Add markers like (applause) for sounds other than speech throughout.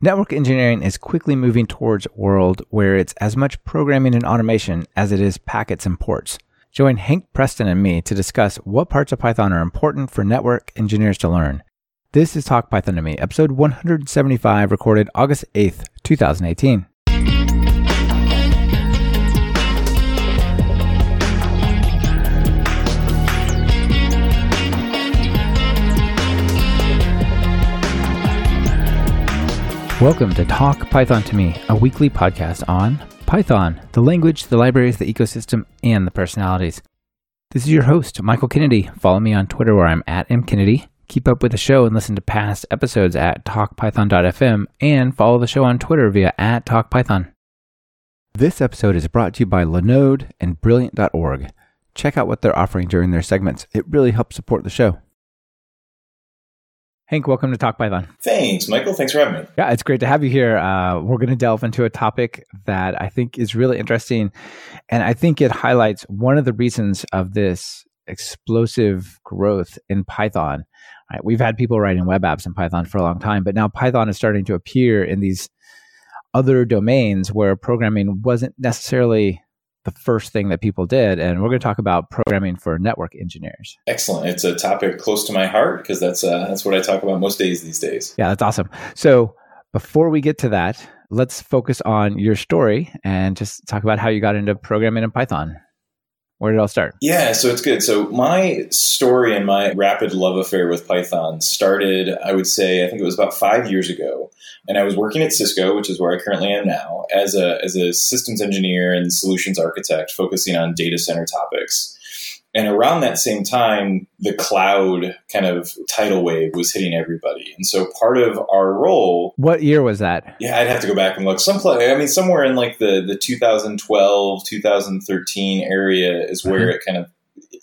Network engineering is quickly moving towards a world where it's as much programming and automation as it is packets and ports. Join Hank Preston and me to discuss what parts of Python are important for network engineers to learn. This is Talk Python to Me, episode 175, recorded August 8th, 2018. Welcome to Talk Python to Me, a weekly podcast on Python, the language, the libraries, the ecosystem, and the personalities. This is your host, Michael Kennedy. Follow me on Twitter where I'm at mkennedy. Keep up with the show and listen to past episodes at talkpython.fm and follow the show on Twitter via at talkpython. This episode is brought to you by Linode and Brilliant.org. Check out what they're offering during their segments. It really helps support the show. Hank, welcome to Talk Python. Thanks, Michael. Thanks for having me. Yeah, it's great to have you here. Uh, we're going to delve into a topic that I think is really interesting. And I think it highlights one of the reasons of this explosive growth in Python. Right, we've had people writing web apps in Python for a long time, but now Python is starting to appear in these other domains where programming wasn't necessarily the first thing that people did. And we're going to talk about programming for network engineers. Excellent. It's a topic close to my heart because that's uh, that's what I talk about most days these days. Yeah, that's awesome. So before we get to that, let's focus on your story and just talk about how you got into programming in Python. Where did it all start? Yeah, so it's good. So my story and my rapid love affair with Python started, I would say, I think it was about five years ago. And I was working at Cisco, which is where I currently am now, as a, as a systems engineer and solutions architect focusing on data center topics. And around that same time, the cloud kind of tidal wave was hitting everybody. And so part of our role. What year was that? Yeah, I'd have to go back and look. Some, I mean, somewhere in like the, the 2012, 2013 area is where mm-hmm. it kind of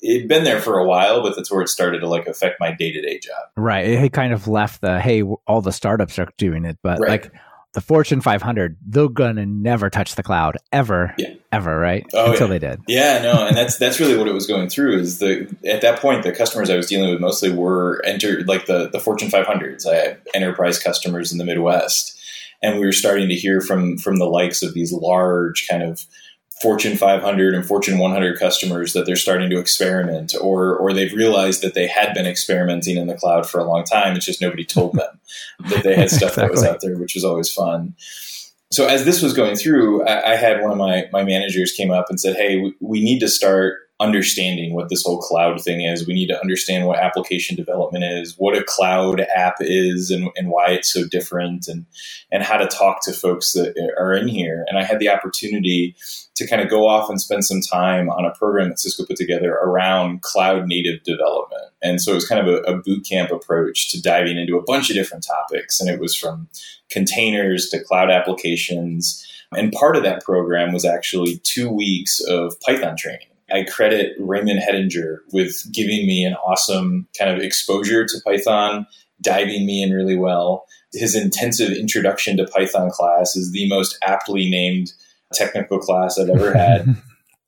it'd been there for a while, but that's where it started to like affect my day to day job. Right. It kind of left the hey, all the startups are doing it, but right. like the Fortune 500, they're gonna never touch the cloud ever, yeah. Ever, right? Oh, Until yeah. they did. Yeah, no, and that's (laughs) that's really what it was going through. Is the at that point the customers I was dealing with mostly were entered like the the Fortune 500s. I had enterprise customers in the Midwest, and we were starting to hear from from the likes of these large kind of Fortune 500 and Fortune 100 customers that they're starting to experiment, or or they've realized that they had been experimenting in the cloud for a long time. It's just nobody told (laughs) them that they had stuff exactly. that was out there, which was always fun. So as this was going through, I, I, had one of my my managers came up and said, "Hey, we, we need to start understanding what this whole cloud thing is. We need to understand what application development is, what a cloud app is, and, and why it's so different, and and how to talk to folks that are in here. And I had the opportunity to kind of go off and spend some time on a program that Cisco put together around cloud native development. And so it was kind of a, a boot camp approach to diving into a bunch of different topics. And it was from containers to cloud applications. And part of that program was actually two weeks of Python training. I credit Raymond Hettinger with giving me an awesome kind of exposure to Python, diving me in really well. His intensive introduction to Python class is the most aptly named technical class I've ever (laughs) had.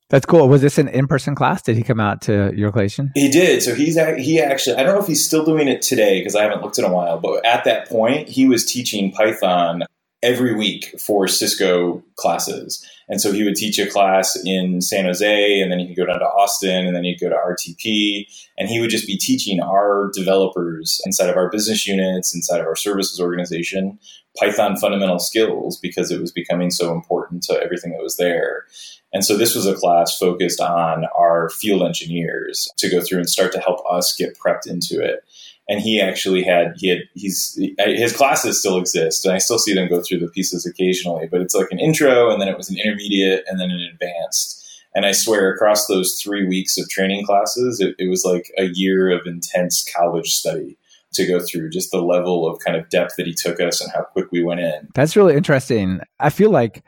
That's cool. Was this an in-person class? Did he come out to your location? He did. So he's he actually I don't know if he's still doing it today because I haven't looked in a while. But at that point, he was teaching Python every week for Cisco classes. And so he would teach a class in San Jose, and then he could go down to Austin, and then he'd go to RTP, and he would just be teaching our developers inside of our business units, inside of our services organization, Python fundamental skills because it was becoming so important to everything that was there. And so this was a class focused on our field engineers to go through and start to help us get prepped into it and he actually had he had he's his classes still exist and i still see them go through the pieces occasionally but it's like an intro and then it was an intermediate and then an advanced. And i swear across those three weeks of training classes it, it was like a year of intense college study to go through just the level of kind of depth that he took us and how quick we went in. That's really interesting. I feel like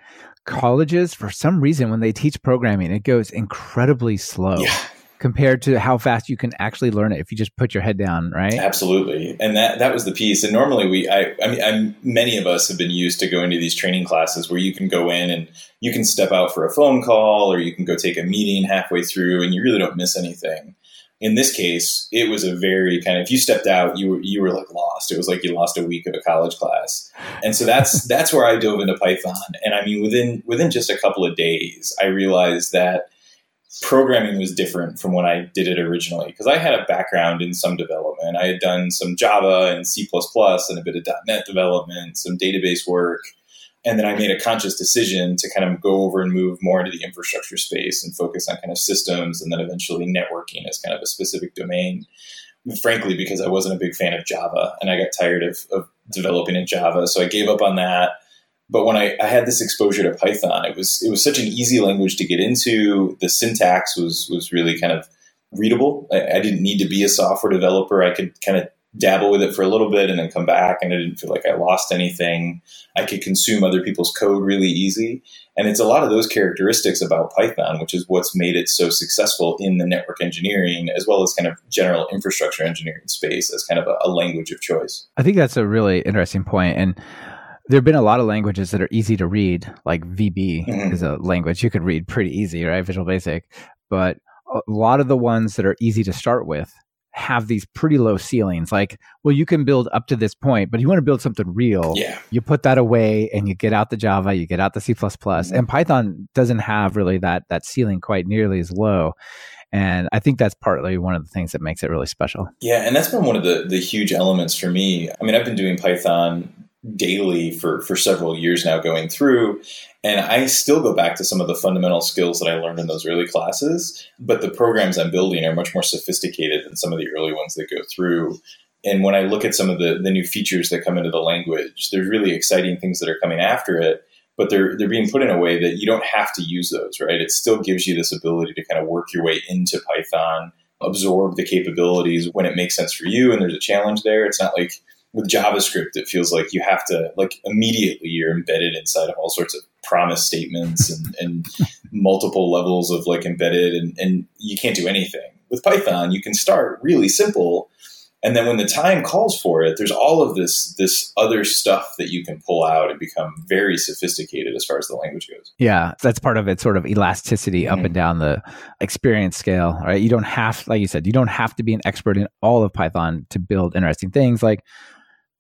colleges for some reason when they teach programming it goes incredibly slow. Yeah compared to how fast you can actually learn it if you just put your head down, right? Absolutely. And that that was the piece. And normally we I I mean I'm, many of us have been used to going to these training classes where you can go in and you can step out for a phone call or you can go take a meeting halfway through and you really don't miss anything. in this case, it was a very kind of if you stepped out, you were you were like lost. It was like you lost a week of a college class, and so that's (laughs) that's where I dove into Python. And I mean, within within just a couple of days, I realized that programming was different from when I did it originally because I had a background in some development. I had done some Java and C and a bit of .NET development, some database work, and then I made a conscious decision to kind of go over and move more into the infrastructure space and focus on kind of systems and then eventually networking as kind of a specific domain. Frankly, because I wasn't a big fan of Java and I got tired of, of developing in Java. So I gave up on that. But when I, I, had this exposure to Python, it was it was such an easy language to get into. The syntax was was really kind of readable. I, I didn't need to be a software developer. I could kind of dabble with it for a little bit and then come back and I didn't feel like I lost anything. I could consume other people's code really easy. And it's a lot of those characteristics about Python, which is what's made it so successful in the network engineering as well as kind of general infrastructure engineering space as kind of a, a language of choice. I think that's a really interesting point. And there have been a lot of languages that are easy to read, like VB mm-hmm. is a language you could read pretty easy, right? Visual Basic. But a lot of the ones that are easy to start with have these pretty low ceilings. Like, well, you can build up to this point, but you want to build something real. Yeah. You put that away and you get out the Java, you get out the C++. Mm-hmm. And Python doesn't have really that that ceiling quite nearly as low. And I think that's partly one of the things that makes it really special. Yeah, and that's been one of the the huge elements for me. I mean, I've been doing Python daily for for several years now going through and I still go back to some of the fundamental skills that I learned in those early classes, but the programs I'm building are much more sophisticated than some of the early ones that go through. And when I look at some of the, the new features that come into the language, there's really exciting things that are coming after it, but they're they're being put in a way that you don't have to use those, right? It still gives you this ability to kind of work your way into Python, absorb the capabilities when it makes sense for you and there's a challenge there. It's not like with JavaScript, it feels like you have to like immediately you're embedded inside of all sorts of promise statements and, and (laughs) multiple levels of like embedded and, and you can't do anything. With Python, you can start really simple. And then when the time calls for it, there's all of this this other stuff that you can pull out and become very sophisticated as far as the language goes. Yeah, that's part of it, sort of elasticity mm-hmm. up and down the experience scale, right? You don't have, like you said, you don't have to be an expert in all of Python to build interesting things. Like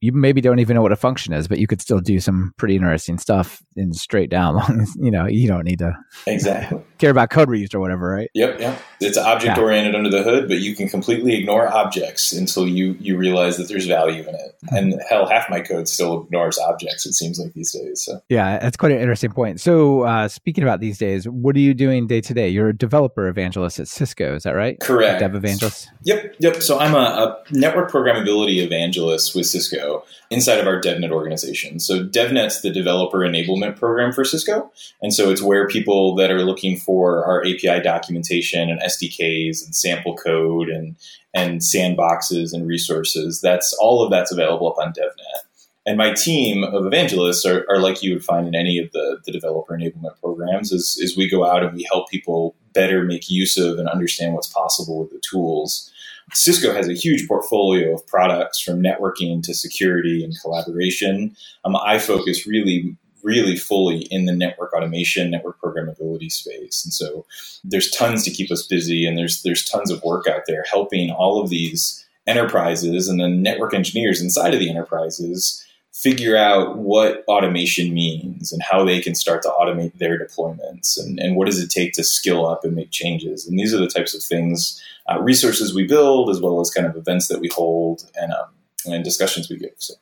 you maybe don't even know what a function is, but you could still do some pretty interesting stuff in straight down. (laughs) Long as you know, you don't need to exactly care about code reuse or whatever, right? Yep, yep. It's object oriented under the hood, but you can completely ignore objects until you you realize that there's value in it. Mm-hmm. And hell, half my code still ignores objects. It seems like these days. So yeah, that's quite an interesting point. So uh, speaking about these days, what are you doing day to day? You're a developer evangelist at Cisco, is that right? Correct. Dev evangelist. Yep, yep. So I'm a, a network programmability evangelist with Cisco inside of our DevNet organization. So DevNet's the developer enablement program for Cisco. And so it's where people that are looking for our API documentation and SDKs and sample code and, and sandboxes and resources, that's all of that's available up on DevNet. And my team of evangelists are, are like you would find in any of the, the developer enablement programs is, is we go out and we help people better make use of and understand what's possible with the tools Cisco has a huge portfolio of products from networking to security and collaboration. Um, I focus really, really fully in the network automation, network programmability space. And so there's tons to keep us busy and there's there's tons of work out there helping all of these enterprises and then network engineers inside of the enterprises figure out what automation means and how they can start to automate their deployments and, and what does it take to skill up and make changes. And these are the types of things, uh, resources we build, as well as kind of events that we hold and, um, and discussions we give. So.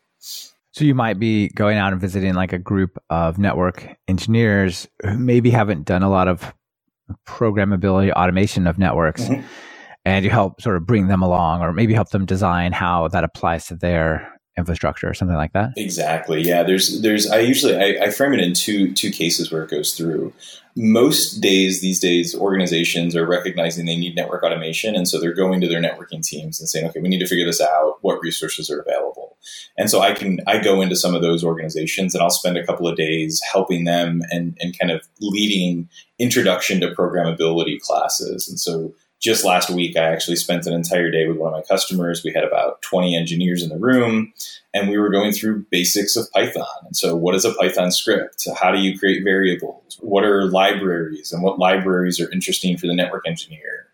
So you might be going out and visiting like a group of network engineers who maybe haven't done a lot of programmability automation of networks. Mm-hmm. And you help sort of bring them along or maybe help them design how that applies to their infrastructure or something like that? Exactly. Yeah there's there's i usually I, I, frame it in two two cases where it goes through. Most days these days organizations are recognizing they need network automation and so they're going to their networking teams and saying okay we need to figure this out. What resources are available? And so i can i go into some of those organizations and i'll spend a couple of days helping them and and kind of leading introduction to programmability classes. And so just last week, I actually spent an entire day with one of my customers. We had about 20 engineers in the room, and we were going through basics of Python. And so, what is a Python script? How do you create variables? What are libraries, and what libraries are interesting for the network engineer?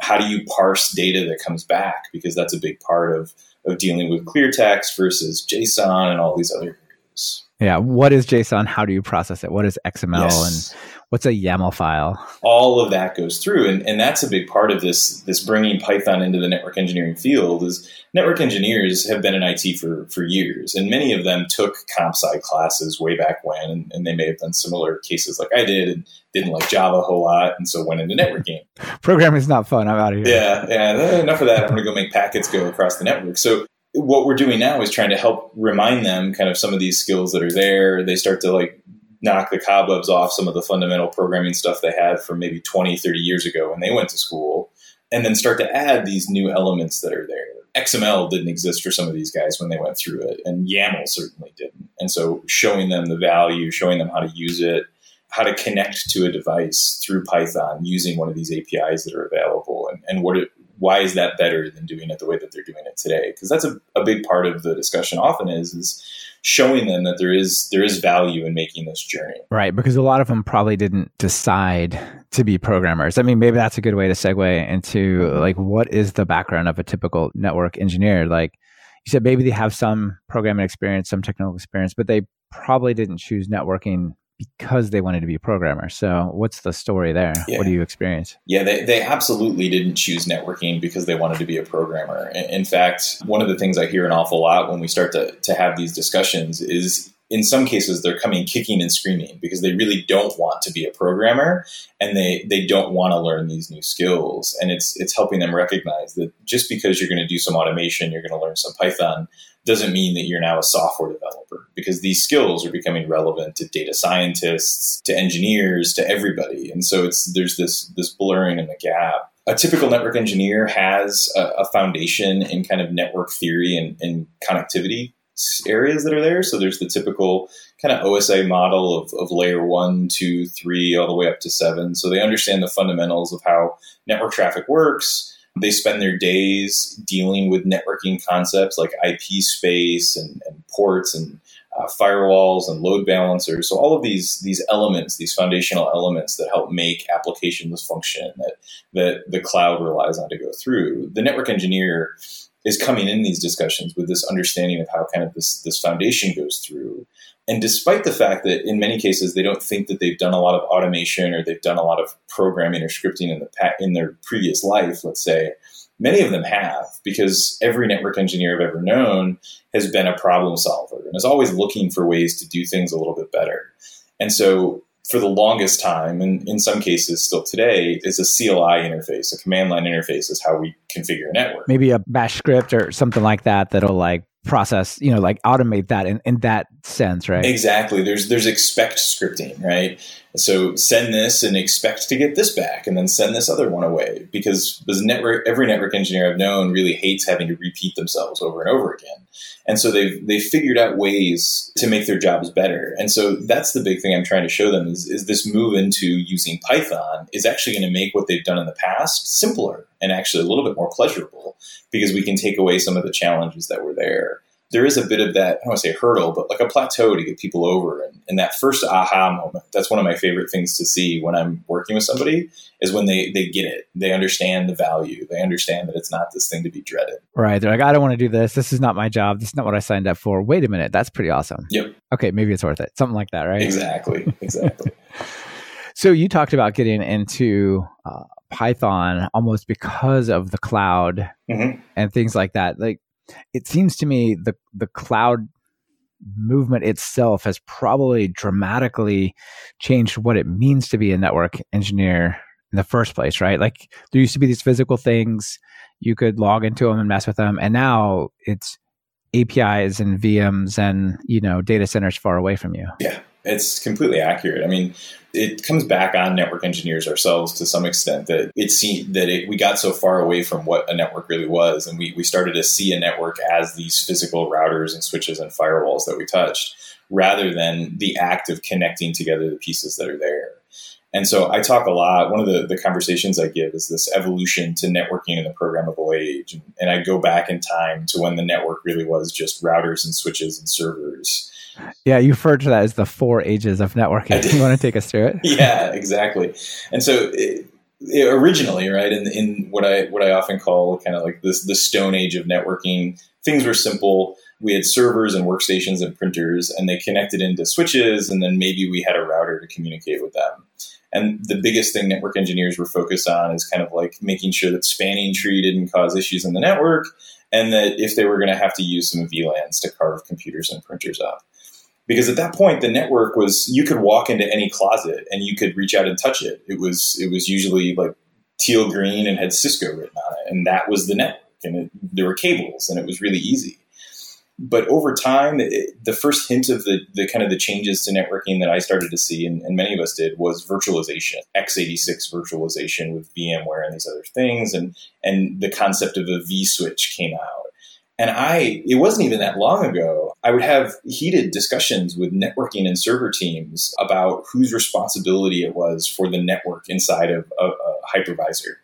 How do you parse data that comes back? Because that's a big part of, of dealing with clear text versus JSON and all these other areas. Yeah. What is JSON? How do you process it? What is XML? Yes. And what's a YAML file? All of that goes through, and, and that's a big part of this this bringing Python into the network engineering field. Is network engineers have been in IT for for years, and many of them took comp sci classes way back when, and, and, they may have done similar cases like I did, and didn't like Java a whole lot, and so went into networking. (laughs) Programming is not fun. I'm out of here. Yeah, yeah. Enough of that. I'm going to go make packets go across the network. So what we're doing now is trying to help remind them kind of some of these skills that are there. They start to like knock the cobwebs off some of the fundamental programming stuff they had from maybe 20, 30 years ago when they went to school, and then start to add these new elements that are there. XML didn't exist for some of these guys when they went through it, and YAML certainly didn't. And so showing them the value, showing them how to use it, how to connect to a device through Python using one of these APIs that are available, and, and what it, why is that better than doing it the way that they're doing it today? Because that's a, a big part of the discussion often is is showing them that there is there is value in making this journey. Right, because a lot of them probably didn't decide to be programmers. I mean, maybe that's a good way to segue into like what is the background of a typical network engineer? Like you said maybe they have some programming experience, some technical experience, but they probably didn't choose networking because they wanted to be a programmer. So, what's the story there? Yeah. What do you experience? Yeah, they, they absolutely didn't choose networking because they wanted to be a programmer. In fact, one of the things I hear an awful lot when we start to, to have these discussions is in some cases they're coming kicking and screaming because they really don't want to be a programmer and they they don't want to learn these new skills and it's it's helping them recognize that just because you're going to do some automation you're going to learn some python doesn't mean that you're now a software developer because these skills are becoming relevant to data scientists, to engineers, to everybody. And so it's there's this this blurring in the gap. A typical network engineer has a, a foundation in kind of network theory and, and, connectivity areas that are there. So there's the typical kind of OSI model of, of layer one, two, three, all the way up to seven. So they understand the fundamentals of how network traffic works they spend their days dealing with networking concepts like IP space and, and ports and uh, firewalls and load balancers. So all of these these elements, these foundational elements that help make applications function that that the cloud relies on to go through. The network engineer is coming in these discussions with this understanding of how kind of this this foundation goes through. And despite the fact that in many cases they don't think that they've done a lot of automation or they've done a lot of programming or scripting in the in their previous life, let's say, many of them have because every network engineer I've ever known has been a problem solver and is always looking for ways to do things a little bit better. And so for the longest time, and in some cases still today, is a CLI interface, a command line interface is how we configure a network. Maybe a bash script or something like that that'll like process, you know, like automate that in, in that sense, right? Exactly. There's there's expect scripting, right? So send this and expect to get this back, and then send this other one away because network every network engineer I've known really hates having to repeat themselves over and over again, and so they've they've figured out ways to make their jobs better. And so that's the big thing I'm trying to show them is is this move into using Python is actually going to make what they've done in the past simpler and actually a little bit more pleasurable because we can take away some of the challenges that were there there is a bit of that, I don't want to say hurdle, but like a plateau to get people over. And, and, that first aha moment, that's one of my favorite things to see when I'm working with somebody is when they, they get it. They understand the value. They understand that it's not this thing to be dreaded. Right. They're like, I don't want to do this. This is not my job. This is not what I signed up for. Wait a minute. That's pretty awesome. Yep. Okay. Maybe it's worth it. Something like that, right? Exactly. Exactly. (laughs) (laughs) so you talked about getting into uh, Python almost because of the cloud mm-hmm. and things like that. Like, it seems to me the the cloud movement itself has probably dramatically changed what it means to be a network engineer in the first place, right? Like there used to be these physical things you could log into them and mess with them, and now it's APIs and VMs and you know data centers far away from you. Yeah, it's completely accurate. I mean, it comes back on network engineers ourselves to some extent that it seemed that it, we got so far away from what a network really was, and we we started to see a network as these physical routers and switches and firewalls that we touched, rather than the act of connecting together the pieces that are there. And so I talk a lot. One of the, the conversations I give is this evolution to networking in the programmable age. And, and I go back in time to when the network really was just routers and switches and servers. Yeah, you referred to that as the four ages of networking. You want to take us through it? (laughs) yeah, exactly. And so it, it originally, right, in, in what I what I often call kind of like this the stone age of networking, things were simple we had servers and workstations and printers, and they connected into switches, and then maybe we had a router to communicate with them. And the biggest thing network engineers were focused on is kind of like making sure that spanning tree didn't cause issues in the network, and that if they were going to have to use some VLANs to carve computers and printers up. Because at that point, the network was you could walk into any closet and you could reach out and touch it. It was it was usually like teal green and had Cisco written on it, and that was the network. And it, there were cables, and it was really easy but over time, it, the first hint of the, the kind of the changes to networking that I started to see, and, and, many of us did, was virtualization, x86 virtualization with VMware and these other things, and and the concept of a vSwitch came out. And I, it wasn't even that long ago, I would have heated discussions with networking and server teams about whose responsibility it was for the network inside of a, a hypervisor.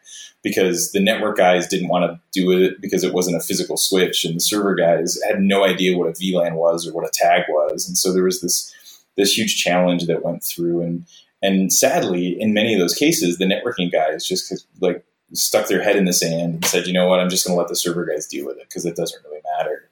Because the network guys didn't want to do it because it wasn't a physical switch, and the server guys had no idea what a VLAN was or what a tag was, and so there was this this huge challenge that went through, and and sadly, in many of those cases, the networking guys just like stuck their head in the sand and said, you know what, I'm just going to let the server guys deal with it because it doesn't really matter.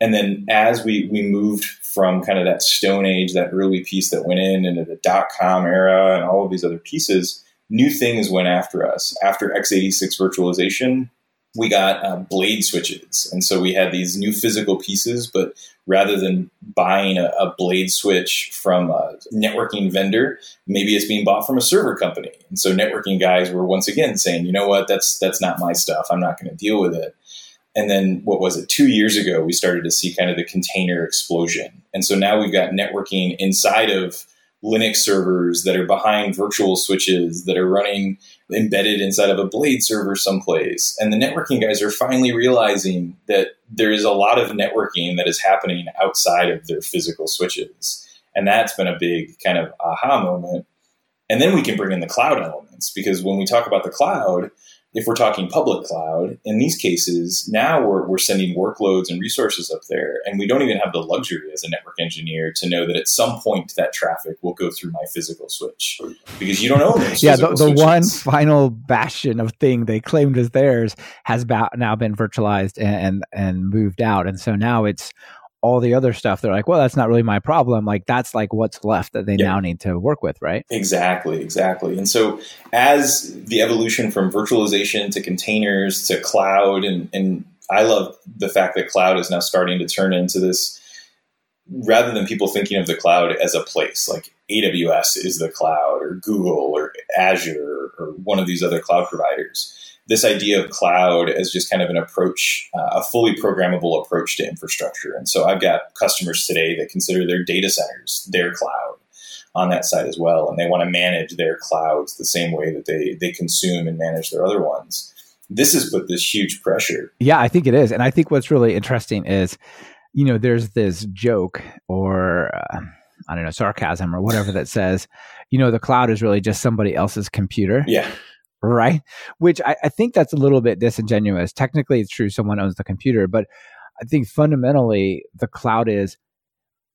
And then as we we moved from kind of that Stone Age, that early piece that went in into the dot com era and all of these other pieces new things went after us. After x86 virtualization, we got uh, blade switches. And so we had these new physical pieces, but rather than buying a, a, blade switch from a networking vendor, maybe it's being bought from a server company. And so networking guys were once again saying, you know what, that's that's not my stuff. I'm not going to deal with it. And then what was it? Two years ago, we started to see kind of the container explosion. And so now we've got networking inside of Linux servers that are behind virtual switches that are running embedded inside of a blade server someplace. And the networking guys are finally realizing that there is a lot of networking that is happening outside of their physical switches. And that's been a big kind of aha moment. And then we can bring in the cloud elements because when we talk about the cloud, if we're talking public cloud, in these cases, now we're, we're sending workloads and resources up there, and we don't even have the luxury as a network engineer to know that at some point that traffic will go through my physical switch because you don't own those. yeah, the, the one final bastion of thing they claimed as theirs has ba- now been virtualized and, and and moved out, and so now it's all the other stuff they're like well that's not really my problem. Like that's like what's left that they yeah. now need to work with right? Exactly exactly. And so as the evolution from virtualization to containers to cloud and, and i love the fact that cloud is now starting to turn into this rather than people thinking of the cloud as a place like aws is the cloud or google or azure or one of these other cloud providers this idea of cloud as just kind of an approach, uh, a fully programmable approach to infrastructure. And so I've got customers today that consider their data centers their cloud on that side as well, and they want to manage their clouds the same way that they they consume and manage their other ones. This has put this huge pressure. Yeah, I think it is, and I think what's really interesting is, you know, there's this joke or. Uh, I don't know, sarcasm or whatever that says, you know, the cloud is really just somebody else's computer. Yeah right? Which I, I, think that's a little bit disingenuous. Technically, it's true someone owns the computer, but I think fundamentally the cloud is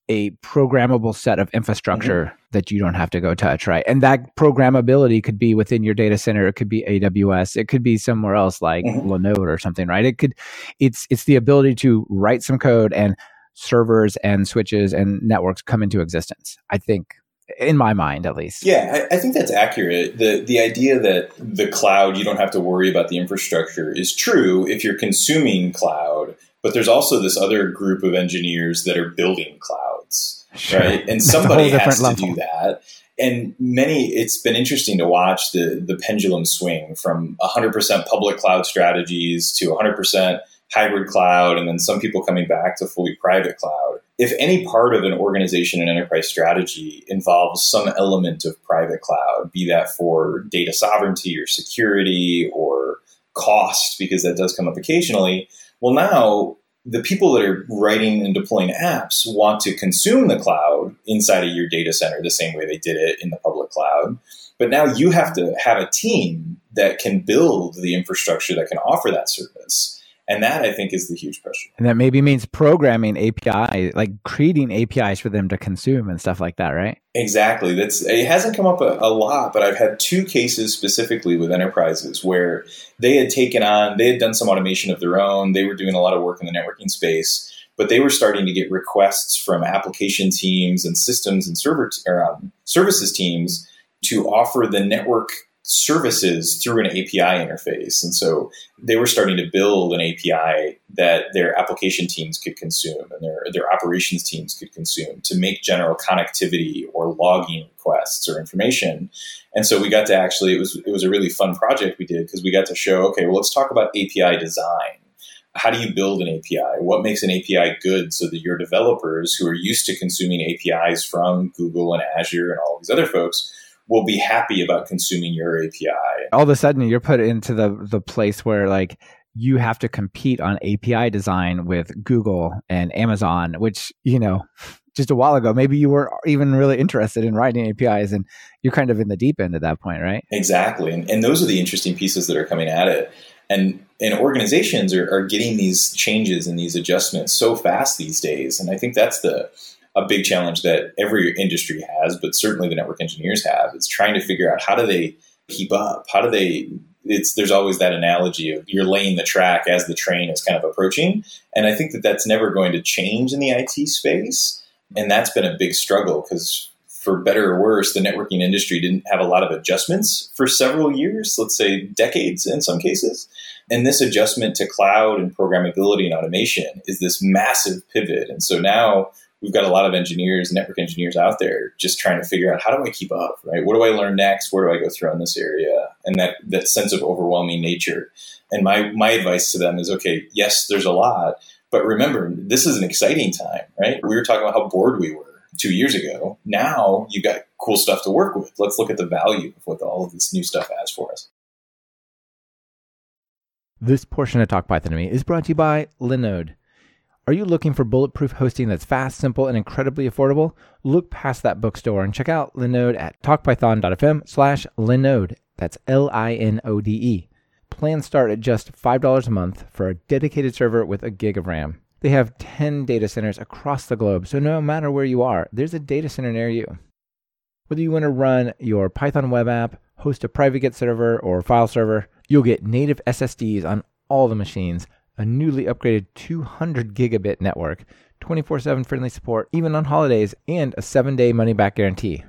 a programmable set of infrastructure mm-hmm. that you don't have to go touch, right? And that programmability could be within your data center. It could be AWS. It could be somewhere else like mm-hmm. Linode or something, right? It could. It's it's the ability to write some code and servers and switches and networks come into existence. I think in my mind at least. Yeah, I, I, think that's accurate. The the idea that the cloud you don't have to worry about the infrastructure is true if you're consuming cloud, but there's also this other group of engineers that are building clouds, sure. right? And (laughs) somebody has to level. do that. And many, it's been interesting to watch the the pendulum swing from 100% public cloud strategies to 100% hybrid cloud, and then some people coming back to fully private cloud if any part of an organization and enterprise strategy involves some element of private cloud, be that for data sovereignty or security or cost, because that does come up occasionally, well, now the people that are writing and deploying apps want to consume the cloud inside of your data center the same way they did it in the public cloud. But now you have to have a team that can build the infrastructure that can offer that service. And that I think is the huge pressure. And that maybe means programming API, like creating APIs for them to consume and stuff like that, right? Exactly. That's it hasn't come up a, a, lot, but I've had two cases specifically with enterprises where they had taken on, they had done some automation of their own. They were doing a lot of work in the networking space, but they were starting to get requests from application teams and systems and server or, um, services teams to offer the network services through an API interface. And so they were starting to build an API that their application teams could consume and their, their operations teams could consume to make general connectivity or logging requests or information. And so we got to actually, it was, it was a really fun project we did because we got to show, okay, well, let's talk about API design. How do you build an API? What makes an API good so that your developers who are used to consuming APIs from Google and Azure and all these other folks will be happy about consuming your API. All of a sudden, you're put into the the place where like you have to compete on API design with Google and Amazon, which you know. Just a while ago, maybe you weren't even really interested in writing APIs, and you're kind of in the deep end at that point, right? Exactly, and, and those are the interesting pieces that are coming at it and and organizations are, are, getting these changes and these adjustments so fast these days and i think that's the a big challenge that every industry has, but certainly the network engineers have. It's trying to figure out how do they keep up? How do they? It's there's always that analogy of you're laying the track as the train is kind of approaching, and I think that that's never going to change in the IT space, and that's been a big struggle because. For better or worse, the networking industry didn't have a lot of adjustments for several years, let's say decades in some cases. And this adjustment to cloud and programmability and automation is this massive pivot. And so now we've got a lot of engineers, network engineers out there just trying to figure out how do I keep up, right? What do I learn next? Where do I go through in this area? And that, that sense of overwhelming nature. And my, my advice to them is, okay, yes, there's a lot, but remember, this is an exciting time, right? We were talking about how bored we were two years ago. Now you've got cool stuff to work with. Let's look at the value of what all of this new stuff has for us. This portion of Talk Python to me is brought to you by Linode. Are you looking for bulletproof hosting that's fast, simple, and incredibly affordable? Look past that bookstore and check out Linode at talkpython.fm slash Linode. That's L-I-N-O-D-E. Plans start at just $5 a month for a dedicated server with a gig of RAM. They have 10 data centers across the globe, so no matter where you are, there's a data center near you. Whether you want to run your Python web app, host a private Git server or file server, you'll get native SSDs on all the machines – a newly upgraded 200 gigabit network, 24 7 friendly support, even on holidays, and a 7 day money back guarantee.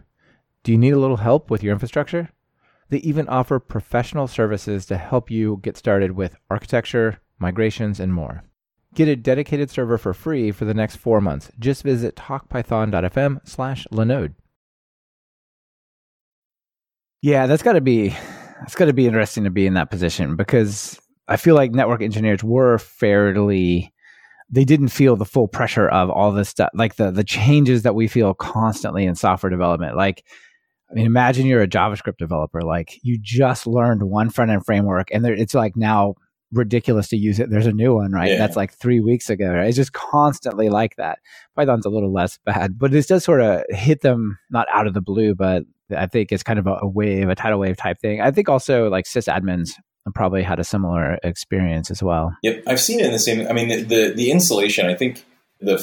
Do you need a little help with your infrastructure? They even offer professional services to help you get started with architecture, migrations, and more. Get a dedicated server for free for the next four months. Just visit talkpython.fm slash Linode. Yeah, that's got to be that's got to be interesting to be in that position because I feel like network engineers were fairly they didn't feel the full pressure of all this stuff like the the changes that we feel constantly in software development like I mean, imagine you're a JavaScript developer. Like you just learned one front end framework, and there, it's like now ridiculous to use it. There's a new one, right? Yeah. That's like three weeks ago. Right? It's just constantly like that. Python's a little less bad, but it does sort of hit them not out of the blue, but I think it's kind of a, a wave, a tidal wave type thing. I think also like sysadmins probably had a similar experience as well. Yep, I've seen it in the same. I mean, the the, the. I think the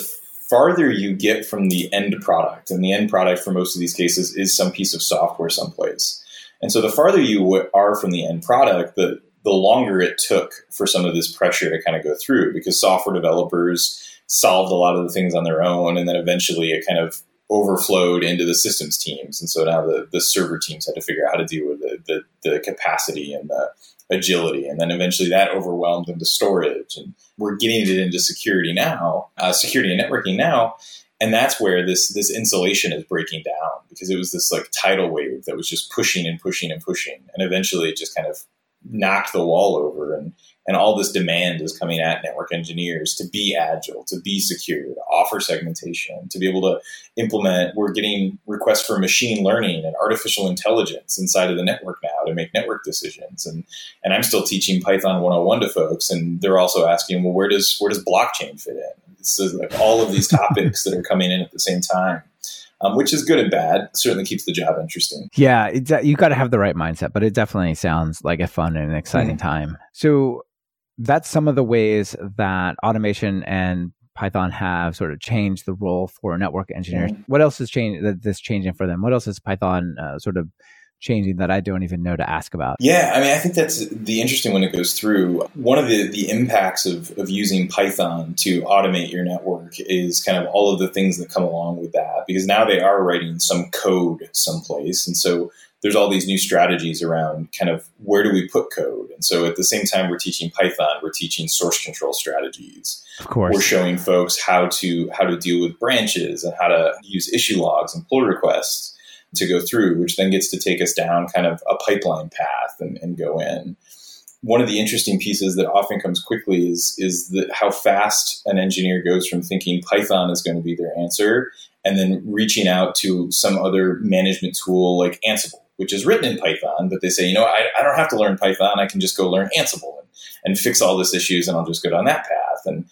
farther you get from the end product, and the end product for most of these cases is some piece of software someplace. And so, the farther you are from the end product, the the longer it took for some of this pressure to kind of go through, because software developers solved a lot of the things on their own, and then eventually it kind of overflowed into the systems teams. And so now the, the server teams had to figure out how to deal with the, the, the capacity and the agility. And then eventually that overwhelmed into storage. And we're getting it into security now, uh, security and networking now. And that's where this this insulation is breaking down because it was this like tidal wave that was just pushing and pushing and pushing. And eventually it just kind of knocked the wall over and and all this demand is coming at network engineers to be agile, to be secure, to offer segmentation, to be able to implement. We're getting requests for machine learning and artificial intelligence inside of the network now to make network decisions. And and I'm still teaching Python 101 to folks, and they're also asking, well, where does where does blockchain fit in? It's like all of these (laughs) topics that are coming in at the same time. Um, which is good and bad. certainly keeps the job interesting. Yeah, you got to have the right mindset, but it definitely sounds like a fun and exciting mm. time. So that's some of the ways that automation and Python have sort of changed the role for network engineers. Mm. What else is changing? that this changing for them. What else is Python uh, sort of changing that I don't even know to ask about? Yeah, I mean, I think that's the interesting when it goes through. One of the, the impacts of, of using Python to automate your network is kind of all of the things that come along with that, because now they are writing some code someplace. And so there's all these new strategies around kind of where do we put code. And so at the same time we're teaching Python, we're teaching source control strategies. Of course. We're showing folks how to how to deal with branches and how to use issue logs and pull requests to go through, which then gets to take us down kind of a pipeline path and, and go in. One of the interesting pieces that often comes quickly is is that how fast an engineer goes from thinking Python is going to be their answer and then reaching out to some other management tool like Ansible, which is written in Python, but they say, you know, I, I don't have to learn Python. I can just go learn Ansible and, and fix all this issues and I'll just go down that path. And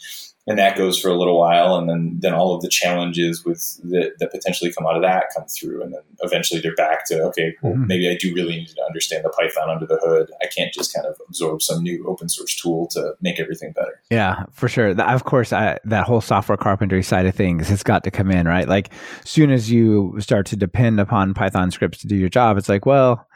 and that goes for a little while, and then then all of the challenges with that, that potentially come out of that come through, and then eventually they're back to okay, well, mm-hmm. maybe I do really need to understand the Python under the hood. I can't just kind of absorb some new open source tool to make everything better. Yeah, for sure. Of course, I, that whole software carpentry side of things has got to come in, right? Like, soon as you start to depend upon Python scripts to do your job, it's like, well,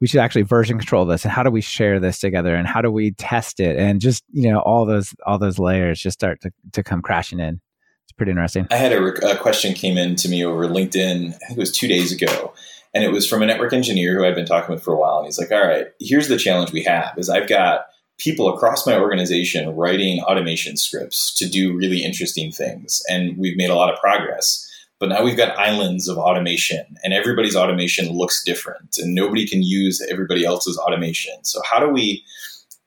we should actually version control this and how do we share this together and how do we test it and just you know all those all those layers just start to, to come crashing in. It's pretty interesting. I had a, a question came in to me over linkedin i think it was two days ago and it was from a network engineer who i'd been talking with for a while and he's like all right here's the challenge we have is i've got people across my organization writing automation scripts to do really interesting things and we've made a lot of progress but now we've got islands of automation, and everybody's automation looks different, and nobody can use everybody else's automation. So how do we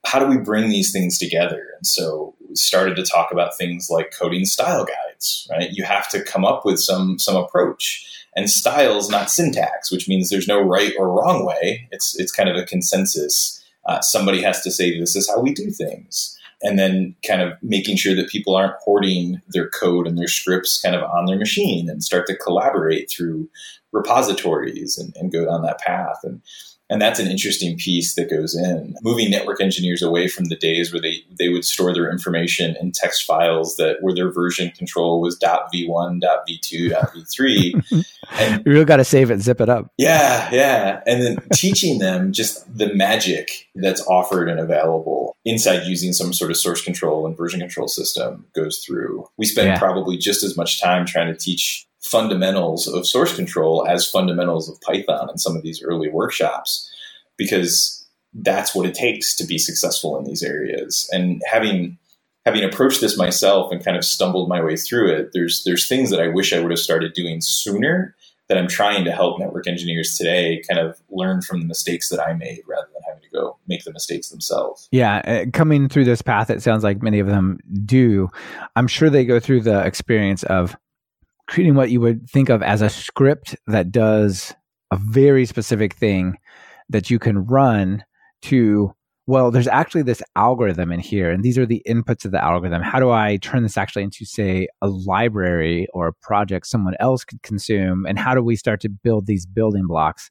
how do we bring these things together? And so we started to talk about things like coding style guides, right? You have to come up with some some approach. And styles, not syntax, which means there's no right or wrong way. It's it's kind of a consensus. Uh, somebody has to say this is how we do things and then kind of making sure that people aren't hoarding their code and their scripts kind of on their machine and start to collaborate through repositories and, and go down that path. And and that's an interesting piece that goes in. Moving network engineers away from the days where they, they would store their information in text files that where their version control was .v1, .v2, .v3. and you really got to save it, zip it up. Yeah, yeah. And then teaching them just the magic that's offered and available inside using some sort of source control and version control system goes through. We spend yeah. probably just as much time trying to teach fundamentals of source control as fundamentals of Python in some of these early workshops because that's what it takes to be successful in these areas. And having having approached this myself and kind of stumbled my way through it, there's there's things that I wish I would have started doing sooner that I'm trying to help network engineers today kind of learn from the mistakes that I made rather than having to go make the mistakes themselves. Yeah, uh, coming through this path, it sounds like many of them do. I'm sure they go through the experience of creating what you would think of as a script that does a very specific thing that you can run to well there's actually this algorithm in here and these are the inputs of the algorithm how do i turn this actually into say a library or a project someone else could consume and how do we start to build these building blocks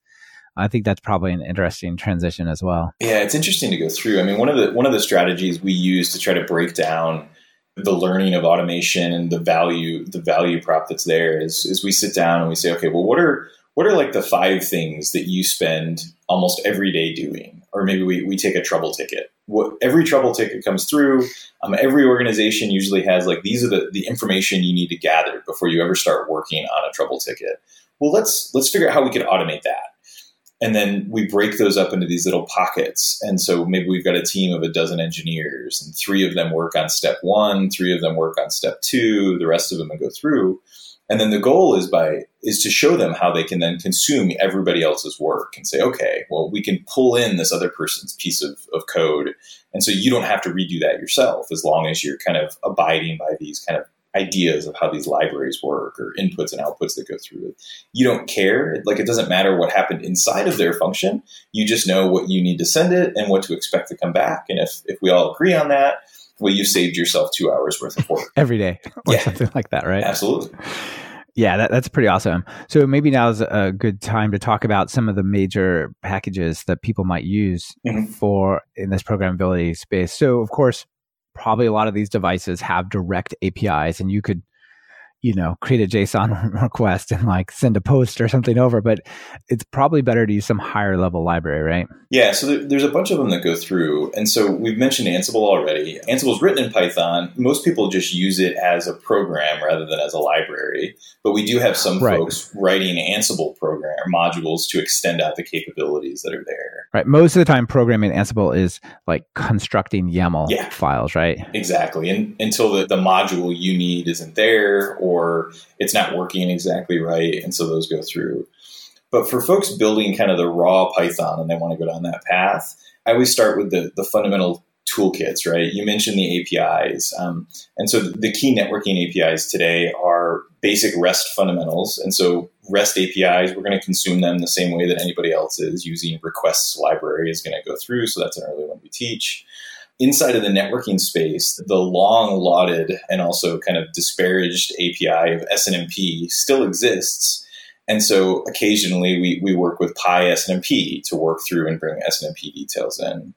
I think that's probably an interesting transition as well. Yeah, it's interesting to go through. I mean, one of the one of the strategies we use to try to break down the learning of automation and the value the value prop that's there is is we sit down and we say okay well what are what are like the five things that you spend almost every day doing? Or maybe we, we take a trouble ticket. What every trouble ticket comes through. Um, every organization usually has like these are the, the information you need to gather before you ever start working on a trouble ticket. Well let's let's figure out how we can automate that and then we break those up into these little pockets. And so maybe we've got a team of a dozen engineers and three of them work on step one three of them work on step two the rest of them go through. And then the goal is by is to show them how they can then consume everybody else's work and say okay well we can pull in this other person's piece of, of code. And so you don't have to redo that yourself as long as you're kind of abiding by these kind of ideas of how these libraries work or inputs and outputs that go through it. You don't care. Like it doesn't matter what happened inside of their function. You just know what you need to send it and what to expect to come back. And if, if we all agree on that, well, you saved yourself two hours worth of work (laughs) every day or yeah. something like that, right? Absolutely. Yeah, that, that's pretty awesome. So maybe now is a good time to talk about some of the major packages that people might use mm-hmm. for in this programmability space. So of course, probably a lot of these devices have direct APIs, and you could you know, create a JSON (laughs) request and like send a post or something over, but it's probably better to use some higher level library, right? Yeah, so there, there's a bunch of them that go through. And so we've mentioned Ansible already. Ansible is written in Python. Most people just use it as a program rather than as a library. But we do have some right. folks writing Ansible program modules to extend out the capabilities that are there. Right. Most of the time, programming Ansible is like constructing YAML yeah. files, right? Exactly. And until the, the module you need isn't there or or it's not working exactly right. And so those go through. But for folks building kind of the raw Python and they want to go down that path, I always start with the, the fundamental toolkits, right? You mentioned the APIs. Um, and so the key networking APIs today are basic REST fundamentals. And so REST APIs, we're going to consume them the same way that anybody else is using requests library is going to go through. So that's an early one we teach inside of the networking space, the long lauded and also kind of disparaged API of SNMP still exists. And so occasionally we, we work with PySNMP to work through and bring SNMP details in.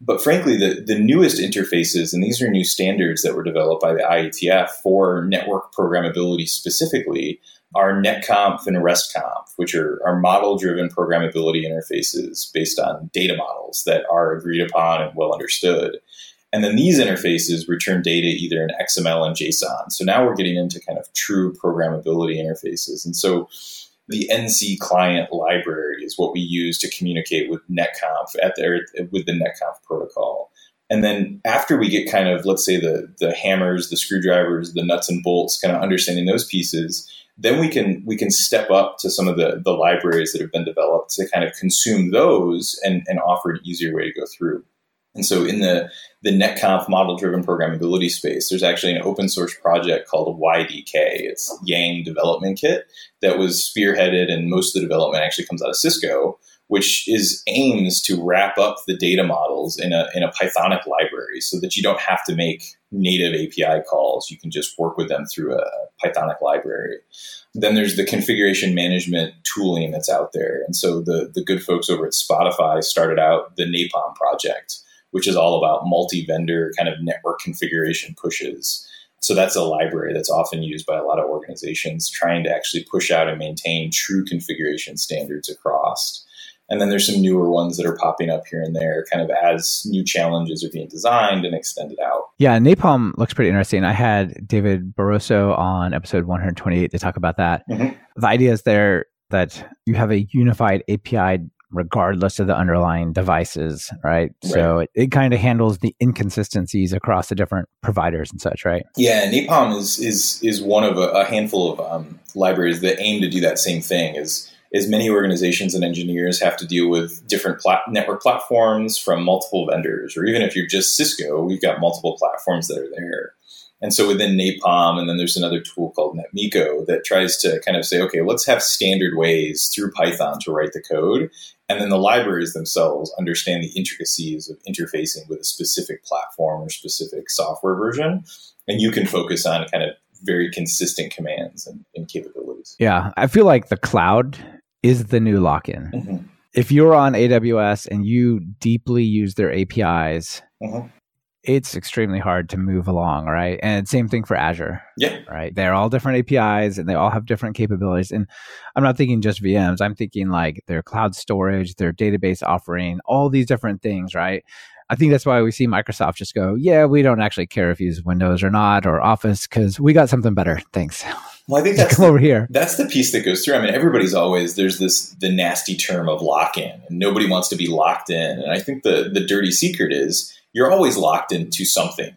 But frankly, the, the newest interfaces, and these are new standards that were developed by the IETF for network programmability specifically, are netconf and restconf, which are, are model driven programmability interfaces based on data models that are agreed upon and well understood. And then these interfaces return data either in XML and JSON. So now we're getting into kind of true programmability interfaces. And so the ncclient library is what we use to communicate with netconf at the, with the netconf protocol. And then after we get kind of, let's say the, the hammers, the screwdrivers, the nuts and bolts, kind of understanding those pieces, then we can we can step up to some of the the libraries that have been developed to kind of consume those and, and offer an easier way to go through. And so in the the netconf model driven programmability space, there's actually an open source project called YDK. It's Yang Development Kit that was spearheaded, and most of the development actually comes out of Cisco which is aims to wrap up the data models in a in a Pythonic library so that you don't have to make native API calls. You can just work with them through a Pythonic library. Then there's the configuration management tooling that's out there. And so the the good folks over at Spotify started out the Napalm project, which is all about multi-vendor kind of network configuration pushes. So that's a library that's often used by a lot of organizations trying to actually push out and maintain true configuration standards across. And then there's some newer ones that are popping up here and there, kind of as new challenges are being designed and extended out. Yeah, Napalm looks pretty interesting. I had David Barroso on episode 128 to talk about that. Mm-hmm. The idea is there that you have a unified API regardless of the underlying devices, right? right. So it, it kind of handles the inconsistencies across the different providers and such, right? Yeah, Napalm is is is one of a, a handful of um, libraries that aim to do that same thing. Is is many organizations and engineers have to deal with different plat- network platforms from multiple vendors, or even if you're just Cisco, we've got multiple platforms that are there. And so within Napalm, and then there's another tool called NetMiko that tries to kind of say, okay, let's have standard ways through Python to write the code. And then the libraries themselves understand the intricacies of interfacing with a specific platform or specific software version. And you can focus on kind of very consistent commands and, and capabilities. Yeah. I feel like the cloud is the new lock in. Mm-hmm. If you're on AWS and you deeply use their APIs, mm-hmm. it's extremely hard to move along, right? And same thing for Azure. Yeah. Right. They're all different APIs and they all have different capabilities. And I'm not thinking just VMs, I'm thinking like their cloud storage, their database offering, all these different things, right? I think that's why we see Microsoft just go, yeah, we don't actually care if you use Windows or not or Office because we got something better. Thanks. (laughs) Well, I think that's come the, over here. That's the piece that goes through. I mean, everybody's always there's this the nasty term of lock in, and nobody wants to be locked in. And I think the the dirty secret is you're always locked into something.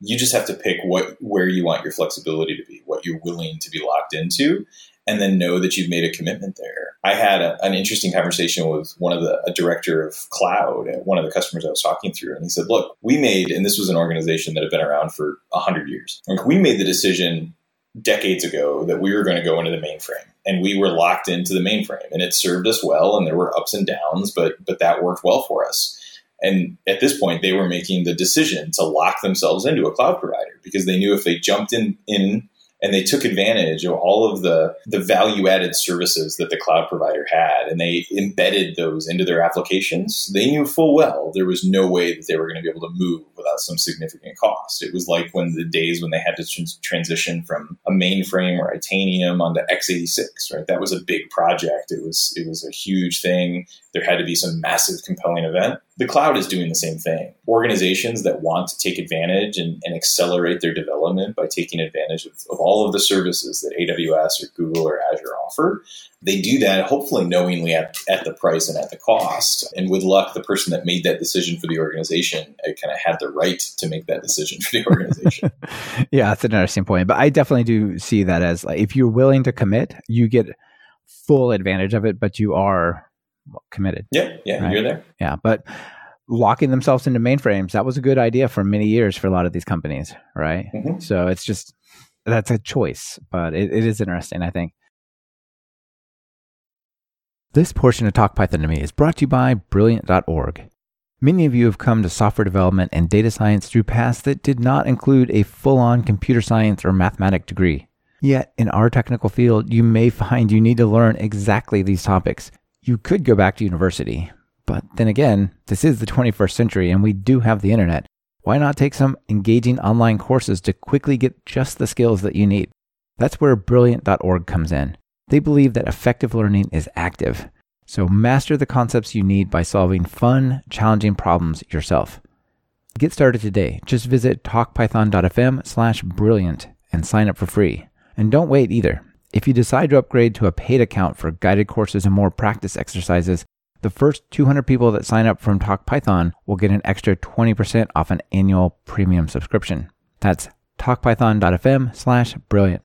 You just have to pick what where you want your flexibility to be, what you're willing to be locked into, and then know that you've made a commitment there. I had a, an interesting conversation with one of the a director of cloud at one of the customers I was talking through, and he said, "Look, we made, and this was an organization that had been around for hundred years. Like we made the decision decades ago that we were going to go into the mainframe and we were locked into the mainframe and it served us well and there were ups and downs but but that worked well for us. And at this point they were making the decision to lock themselves into a cloud provider because they knew if they jumped in in and they took advantage of all of the the value added services that the cloud provider had and they embedded those into their applications they knew full well there was no way that they were going to be able to move without some significant cost. It was like when the days when they had to trans- transition from a mainframe or Itanium onto x86 right that was a big project it was it was a huge thing there had to be some massive compelling event the cloud is doing the same thing organizations that want to take advantage and, and accelerate their development by taking advantage of, of all of the services that AWS or Google or Azure offer. They do that hopefully knowingly at, at the price and at the cost. And with luck, the person that made that decision for the organization uh, kind of had the right to make that decision for the (laughs) organization. (laughs) yeah, that's an interesting point. But I definitely do see that as like if you're willing to commit, you get full advantage of it, but you are committed. Yeah, yeah, right? you're there. Yeah, but locking themselves into mainframes that was a good idea for many years for a lot of these companies right mm-hmm. so it's just that's a choice, but it, it is interesting, I think. This portion of Talk Python to Me is brought to you by Brilliant.org. Many of you have come to software development and data science through paths that did not include a full on computer science or mathematic degree. Yet, in our technical field, you may find you need to learn exactly these topics. You could go back to university, but then again, this is the 21st century and we do have the internet, why not take some engaging online courses to quickly get just the skills that you need? That's where Brilliant.org comes in. They believe that effective learning is active. So master the concepts you need by solving fun, challenging problems yourself. Get started today. Just visit talkpython.fm slash brilliant and sign up for free. And don't wait either. If you decide to upgrade to a paid account for guided courses and more practice exercises, the first 200 people that sign up from TalkPython will get an extra 20% off an annual premium subscription. That's talkpython.fm slash brilliant.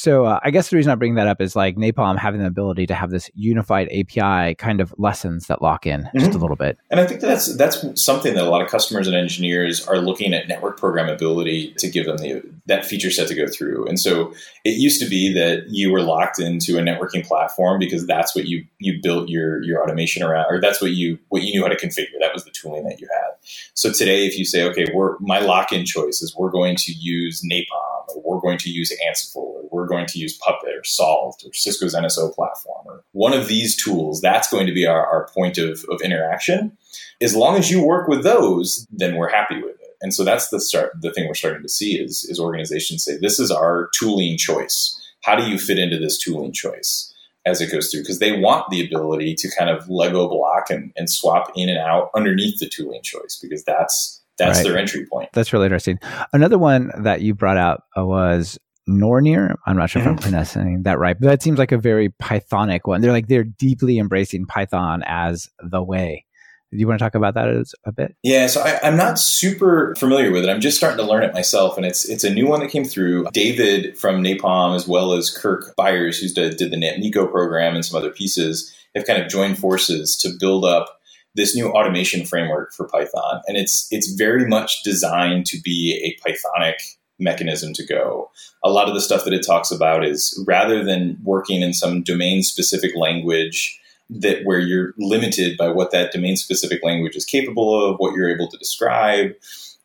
So uh, I guess the reason I bring that up is like Napalm having the ability to have this unified API kind of lessons that lock in mm-hmm. just a little bit. And I think that's that's something that a lot of customers and engineers are looking at network programmability to give them the, that feature set to go through. And so it used to be that you were locked into a networking platform because that's what you you built your your automation around, or that's what you what you knew how to configure. That was the tooling that you had. So today, if you say, okay, we're my lock in choice is we're going to use Napalm, or we're going to use Ansible, or we're going to use Puppet or Salt or Cisco's NSO platform or one of these tools, that's going to be our, our point of, of interaction. As long as you work with those, then we're happy with it. And so that's the start the thing we're starting to see is, is organizations say, this is our tooling choice. How do you fit into this tooling choice? As it goes through because they want the ability to kind of Lego block and, and swap in and out underneath the tooling choice because that's that's right. their entry point. That's really interesting. Another one that you brought out uh, was Nornir. I'm not sure mm-hmm. if I'm mm-hmm. pronouncing that right, but that seems like a very Pythonic one. They're like they're deeply embracing Python as the way. Do you want to talk about that a bit? Yeah, so I, am not super familiar with it. I'm just starting to learn it myself, and it's it's a new one that came through. David from Napalm, as well as Kirk Byers, who's did, the NetMiko program and some other pieces, have kind of joined forces to build up this new automation framework for Python, and it's it's very much designed to be a Pythonic mechanism to go. A lot of the stuff that it talks about is rather than working in some domain specific language that where you're limited by what that domain specific language is capable of, what you're able to describe.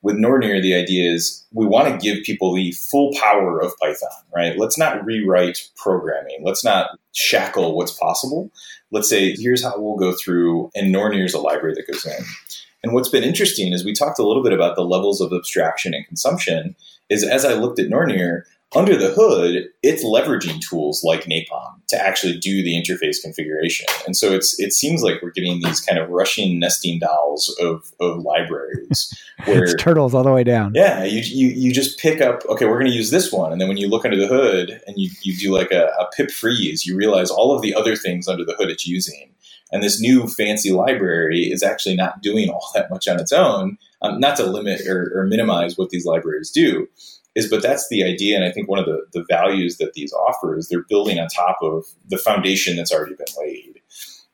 With Nornir, the idea is we want to give people the full power of Python, right? Let's not rewrite programming. Let's not shackle what's possible. Let's say, here's how we'll go through, and Nornir is a library that goes in. And what's been interesting is we talked a little bit about the levels of abstraction and consumption is as I looked at Nornir, under the hood, it's leveraging tools like Napalm to actually do the interface configuration. And so it's it seems like we're getting these kind of Russian nesting dolls of, of libraries (laughs) where it's turtles all the way down. Yeah, you, you, you just pick up, okay, we're going to use this one. And then when you look under the hood and you, you do like a, a pip freeze, you realize all of the other things under the hood it's using. And this new fancy library is actually not doing all that much on its own um, not to limit or, or, minimize what these libraries do, is but that's the idea. And I think one of the, the values that these offer is they're building on top of the foundation that's already been laid.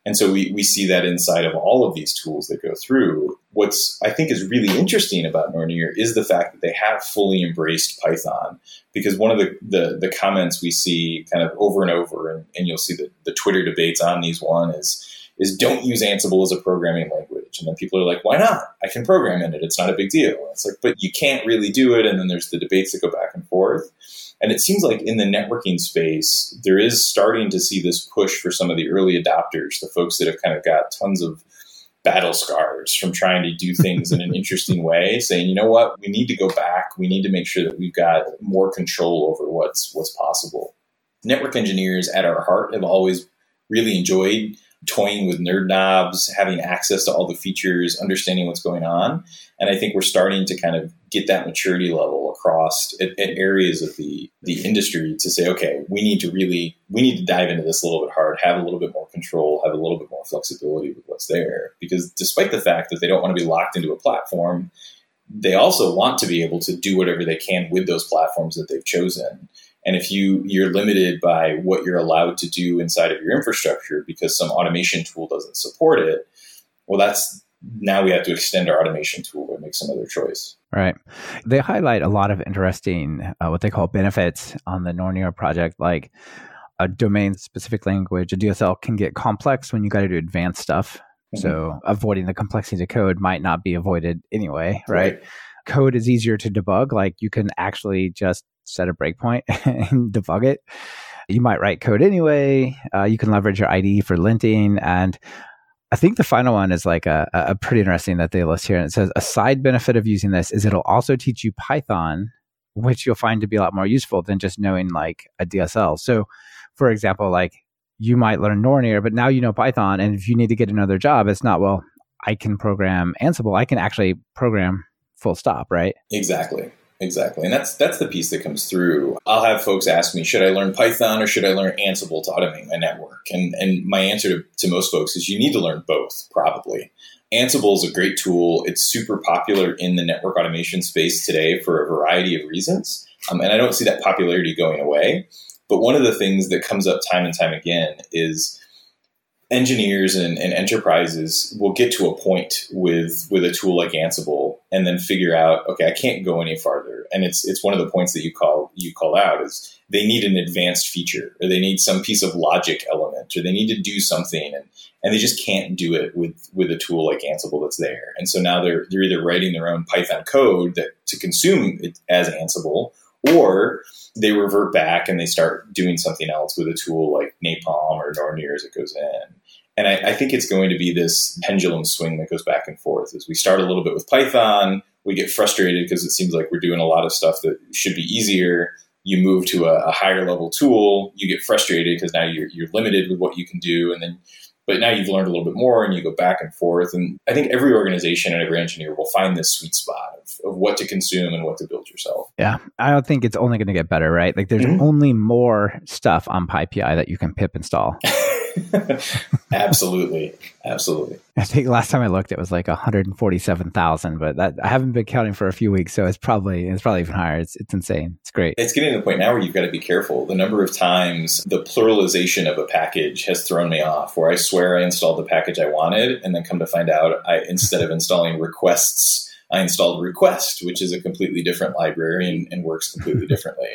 And so we, we see that inside of all of these tools that go through. What's I think is really interesting about Nornir is the fact that they have fully embraced Python. Because one of the, the, the comments we see kind of over and over, and, and you'll see the, the Twitter debates on these one is is don't use Ansible as a programming language. And then people are like, why not? I can program in it. It's not a big deal. It's like, but you can't really do it. And then there's the debates that go back and forth. And it seems like in the networking space, there is starting to see this push for some of the early adopters, the folks that have kind of got tons of battle scars from trying to do things in an (laughs) interesting way, saying, you know what, we need to go back. We need to make sure that we've got more control over what's what's possible. Network engineers at our heart have always really enjoyed toying with nerd knobs, having access to all the features, understanding what's going on. And I think we're starting to kind of get that maturity level across at, at, areas of the, the industry to say, okay, we need to really, we need to dive into this a little bit hard, have a little bit more control, have a little bit more flexibility with what's there. Because despite the fact that they don't want to be locked into a platform, they also want to be able to do whatever they can with those platforms that they've chosen. And if you you're limited by what you're allowed to do inside of your infrastructure because some automation tool doesn't support it, well, that's now we have to extend our automation tool or make some other choice. Right. They highlight a lot of interesting uh, what they call benefits on the Nornir project, like a domain specific language. A DSL can get complex when you got to do advanced stuff. Mm-hmm. So avoiding the complexity of code might not be avoided anyway, right? right? Code is easier to debug. Like you can actually just set a breakpoint (laughs) and debug it. You might write code anyway. Uh, you can leverage your IDE for linting. And I think the final one is like a, a pretty interesting that they list here. And it says a side benefit of using this is it'll also teach you Python, which you'll find to be a lot more useful than just knowing like a DSL. So, for example, like you might learn Nornir, but now you know Python. And if you need to get another job, it's not, well, I can program Ansible. I can actually program full stop, right? Exactly. Exactly. And that's that's the piece that comes through. I'll have folks ask me, should I learn Python or should I learn Ansible to automate my network? And and my answer to, to most folks is you need to learn both, probably. Ansible is a great tool. It's super popular in the network automation space today for a variety of reasons. Um, and I don't see that popularity going away. But one of the things that comes up time and time again is engineers and, and, enterprises will get to a point with with a tool like Ansible and then figure out, okay, I can't go any farther. And it's it's one of the points that you call you call out is they need an advanced feature or they need some piece of logic element or they need to do something and and they just can't do it with with a tool like Ansible that's there. And so now they're they're either writing their own Python code that to consume it as Ansible or they revert back and they start doing something else with a tool like Napalm or Nornir as it goes in. And I, I, think it's going to be this pendulum swing that goes back and forth. As we start a little bit with Python, we get frustrated because it seems like we're doing a lot of stuff that should be easier. You move to a, a higher level tool, you get frustrated because now you're, you're limited with what you can do, and then but now you've learned a little bit more and you go back and forth. And I think every organization and every engineer will find this sweet spot of, of what to consume and what to build yourself. Yeah. I don't think it's only going to get better, right? Like there's mm-hmm. only more stuff on PyPI that you can pip install. (laughs) (laughs) absolutely, absolutely. I think last time I looked, it was like 147,000, but that I haven't been counting for a few weeks, so it's probably it's probably even higher. It's it's insane. It's great. It's getting to the point now where you've got to be careful. The number of times the pluralization of a package has thrown me off. Where I swear I installed the package I wanted, and then come to find out, I instead of installing requests I installed Request, which is a completely different library and, and works completely (laughs) differently.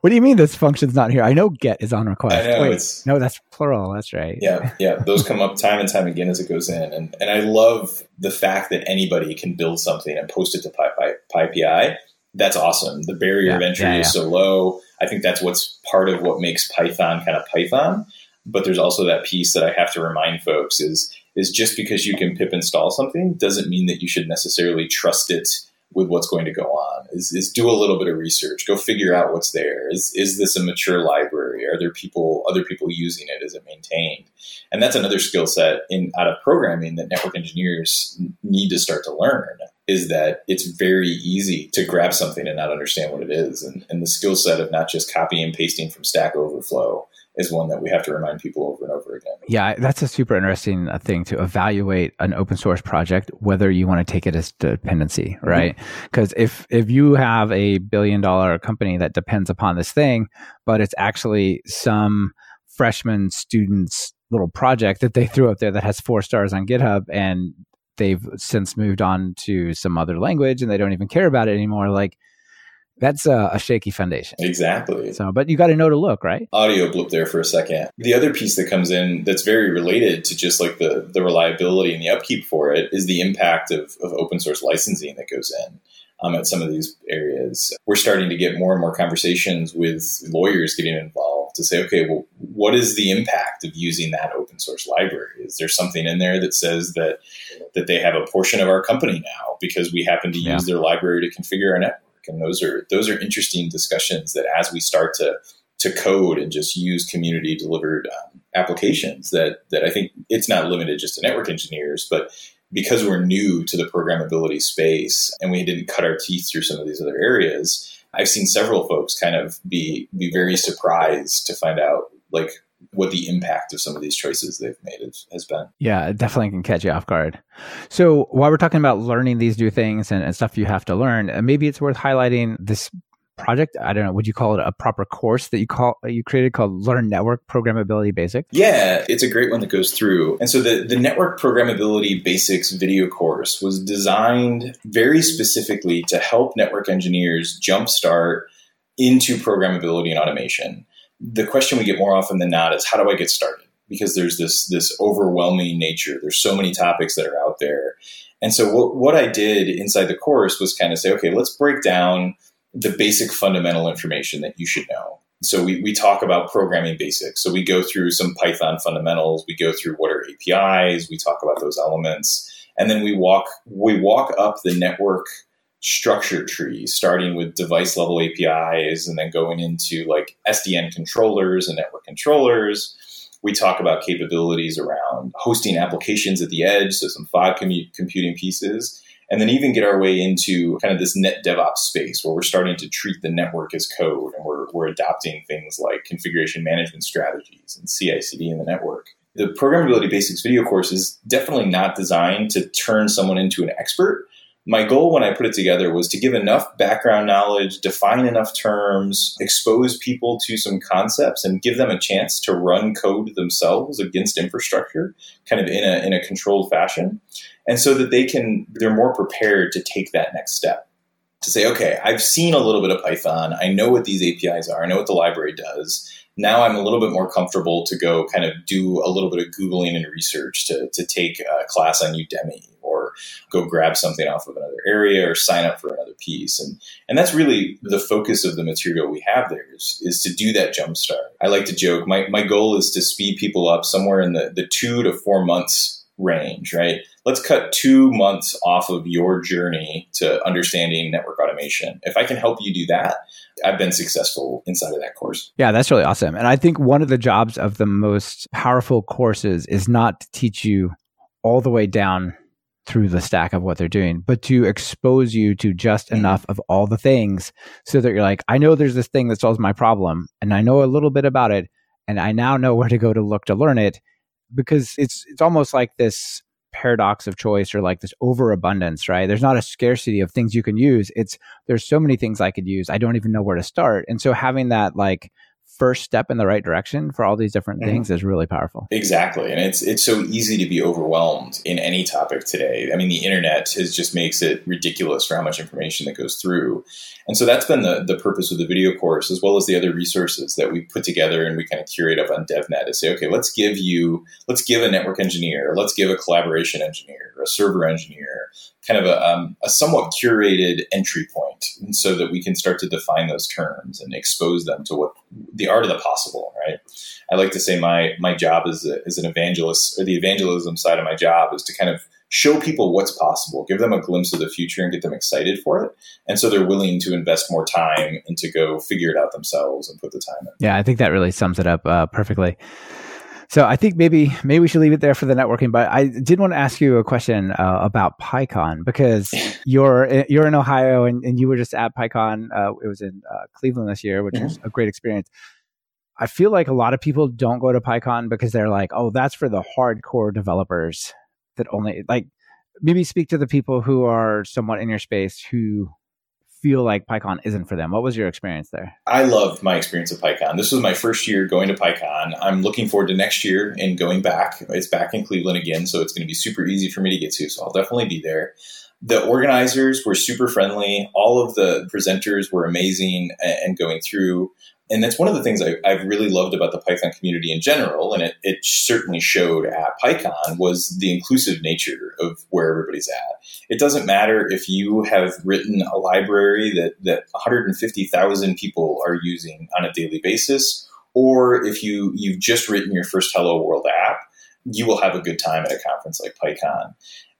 what do you mean this function's not here? I know get is on request. Know, Wait, no, that's plural. That's right. Yeah, yeah. Those come up time and time again as it goes in. And, and I love the fact that anybody can build something and post it to PyPI. PyPI. That's awesome. The barrier yeah, of entry yeah, yeah. is so low. I think that's what's part of what makes Python kind of Python. But there's also that piece that I have to remind folks is is just because you can pip install something doesn't mean that you should necessarily trust it with what's going to go on. Is, is do a little bit of research. Go figure out what's there. Is, is this a mature library? Are there people other people using it? Is it maintained? And that's another skill set in out of programming that network engineers need to start to learn is that it's very easy to grab something and not understand what it is. And, and the skill set of not just copying and pasting from stack overflow is one that we have to remind people over and over again. Yeah, that's a super interesting uh, thing to evaluate an open source project, whether you want to take it as dependency, mm-hmm. right? Because mm-hmm. if if you have a billion dollar company that depends upon this thing, but it's actually some freshman student's little project that they threw up there that has four stars on GitHub and they've since moved on to some other language and they don't even care about it anymore, like That's a, a shaky foundation. Exactly. So, but you got to know to look, right? Audio blip there for a second. The other piece that comes in that's very related to just like the, the reliability and the upkeep for it is the impact of, of open source licensing that goes in um, at some of these areas. We're starting to get more and more conversations with lawyers getting involved to say, okay, well, what is the impact of using that open source library? Is there something in there that says that that they have a portion of our company now because we happen to use their library to configure our network? And those are those are interesting discussions that as we start to to code and just use community delivered um, applications that that I think it's not limited just to network engineers, but because we're new to the programmability space and we didn't cut our teeth through some of these other areas, I've seen several folks kind of be be very surprised to find out like what the impact of some of these choices they've made has, has been. Yeah, it definitely can catch you off guard. So while we're talking about learning these new things and, and stuff you have to learn, uh, maybe it's worth highlighting this project i don't know would you call it a proper course that you call you created called learn network programmability basics yeah it's a great one that goes through and so the, the network programmability basics video course was designed very specifically to help network engineers jumpstart into programmability and automation the question we get more often than not is how do i get started because there's this this overwhelming nature there's so many topics that are out there and so what, what i did inside the course was kind of say okay let's break down the basic fundamental information that you should know. So we, we talk about programming basics. So we go through some Python fundamentals. We go through what are APIs. We talk about those elements, and then we walk we walk up the network structure tree, starting with device level APIs, and then going into like SDN controllers and network controllers. We talk about capabilities around hosting applications at the edge, so some fog computing pieces and then even get our way into kind of this net DevOps space where we're starting to treat the network as code and we're, we're adopting things like configuration management strategies and CI CD in the network. The Programmability Basics video course is definitely not designed to turn someone into an expert. My goal when I put it together was to give enough background knowledge, define enough terms, expose people to some concepts, and give them a chance to run code themselves against infrastructure, kind of in a, in a controlled fashion. And so that they can they're more prepared to take that next step. To say okay i've seen a little bit of python. I know what these apis are. I know what the library does. Now i'm a little bit more comfortable to go kind of do a little bit of googling and research to, to take a class on udemy go grab something off of another area or sign up for another piece and and that's really the focus of the material we have there is, is to do that jump start i like to joke my, my goal is to speed people up somewhere in the, the two to four months range, right? Let's cut two months off of your journey to understanding network automation. If I can help you do that, I've been successful inside of that course. Yeah, that's really awesome. And I think one of the jobs of the most powerful courses is not to teach you all the way down through the stack of what they're doing, but to expose you to just mm-hmm. enough of all the things so that you're like, I know there's this thing that solves my problem and I know a little bit about it and I now know (laughs) where to go to look to learn it because it's it's almost like this paradox of choice or like this overabundance, right? There's not a scarcity of things you can use. It's there's so many things I could use. I don't even know where to start. And so having that like first step in the right direction for all these different mm-hmm. things is really powerful. Exactly. And it's it's so easy to be overwhelmed in any topic today. I mean the internet has just makes it ridiculous for how much information that goes through. And so that's been the, the purpose of the video course as well as the other resources that we put together and we kind of curate up on DevNet to say, okay, let's give you let's give a network engineer, let's give a collaboration engineer, a server engineer, kind of a, um, a somewhat curated entry point, and so that we can start to define those terms and expose them to what the art of the possible. Right? I like to say my my job as, a, as an evangelist, or the evangelism side of my job, is to kind of show people what's possible, give them a glimpse of the future, and get them excited for it. And so they're willing to invest more time and to go figure it out themselves and put the time in. Yeah, I think that really sums it up uh, perfectly. So I think maybe maybe we should leave it there for the networking. But I did want to ask you a question uh, about PyCon because (laughs) you're you're in Ohio and, and you were just at PyCon. Uh, it was in uh, Cleveland this year, which mm-hmm. was a great experience. I feel like a lot of people don't go to PyCon because they're like, oh, that's for the hardcore developers that only like. Maybe speak to the people who are somewhat in your space who feel like PyCon isn't for them. What was your experience there? I loved my experience at PyCon. This was my first year going to PyCon. I'm looking forward to next year and going back. It's back in Cleveland again, so it's going to be super easy for me to get to. So I'll definitely be there. the organizers were super friendly. All of the presenters were amazing and going through. And that's one of the things I, have really loved about the Python community in general, and it, it certainly showed at PyCon, was the inclusive nature of where everybody's at. It doesn't matter if you have written a library that, that 150,000 people are using on a daily basis, or if you, you've just written your first Hello World app, you will have a good time at a conference like PyCon.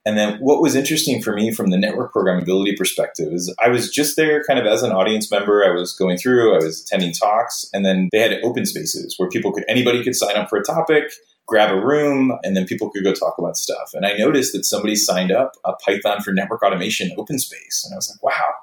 And then what was interesting for me from the network programmability perspective is I was just there kind of as an audience member. I was going through, I was attending talks, and then they had open spaces where people could, anybody could sign up for a topic, grab a room, and then people could go talk about stuff. And I noticed that somebody signed up a Python for network automation open space. And I was like, wow,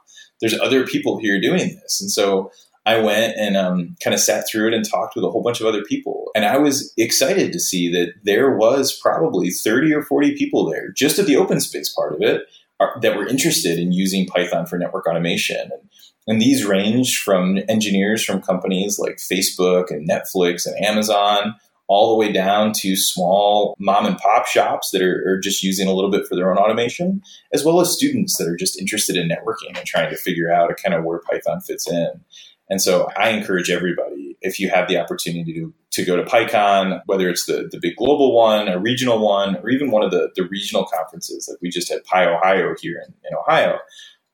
there's other people here doing this. And so I went and um, kind of sat through it and talked with a whole bunch of other people. And I was excited to see that there was probably 30 or 40 people there, just at the open space part of it, are, that were interested in using Python for network automation. And, and these range from engineers from companies like Facebook and Netflix and Amazon, all the way down to small mom and pop shops that are, are, just using a little bit for their own automation, as well as students that are just interested in networking and trying to figure out kind of where Python fits in. And so I encourage everybody, if you have the opportunity to, to go to PyCon, whether it's the, the big global one, a regional one, or even one of the, the regional conferences, like we just had PyOhio here in, in Ohio,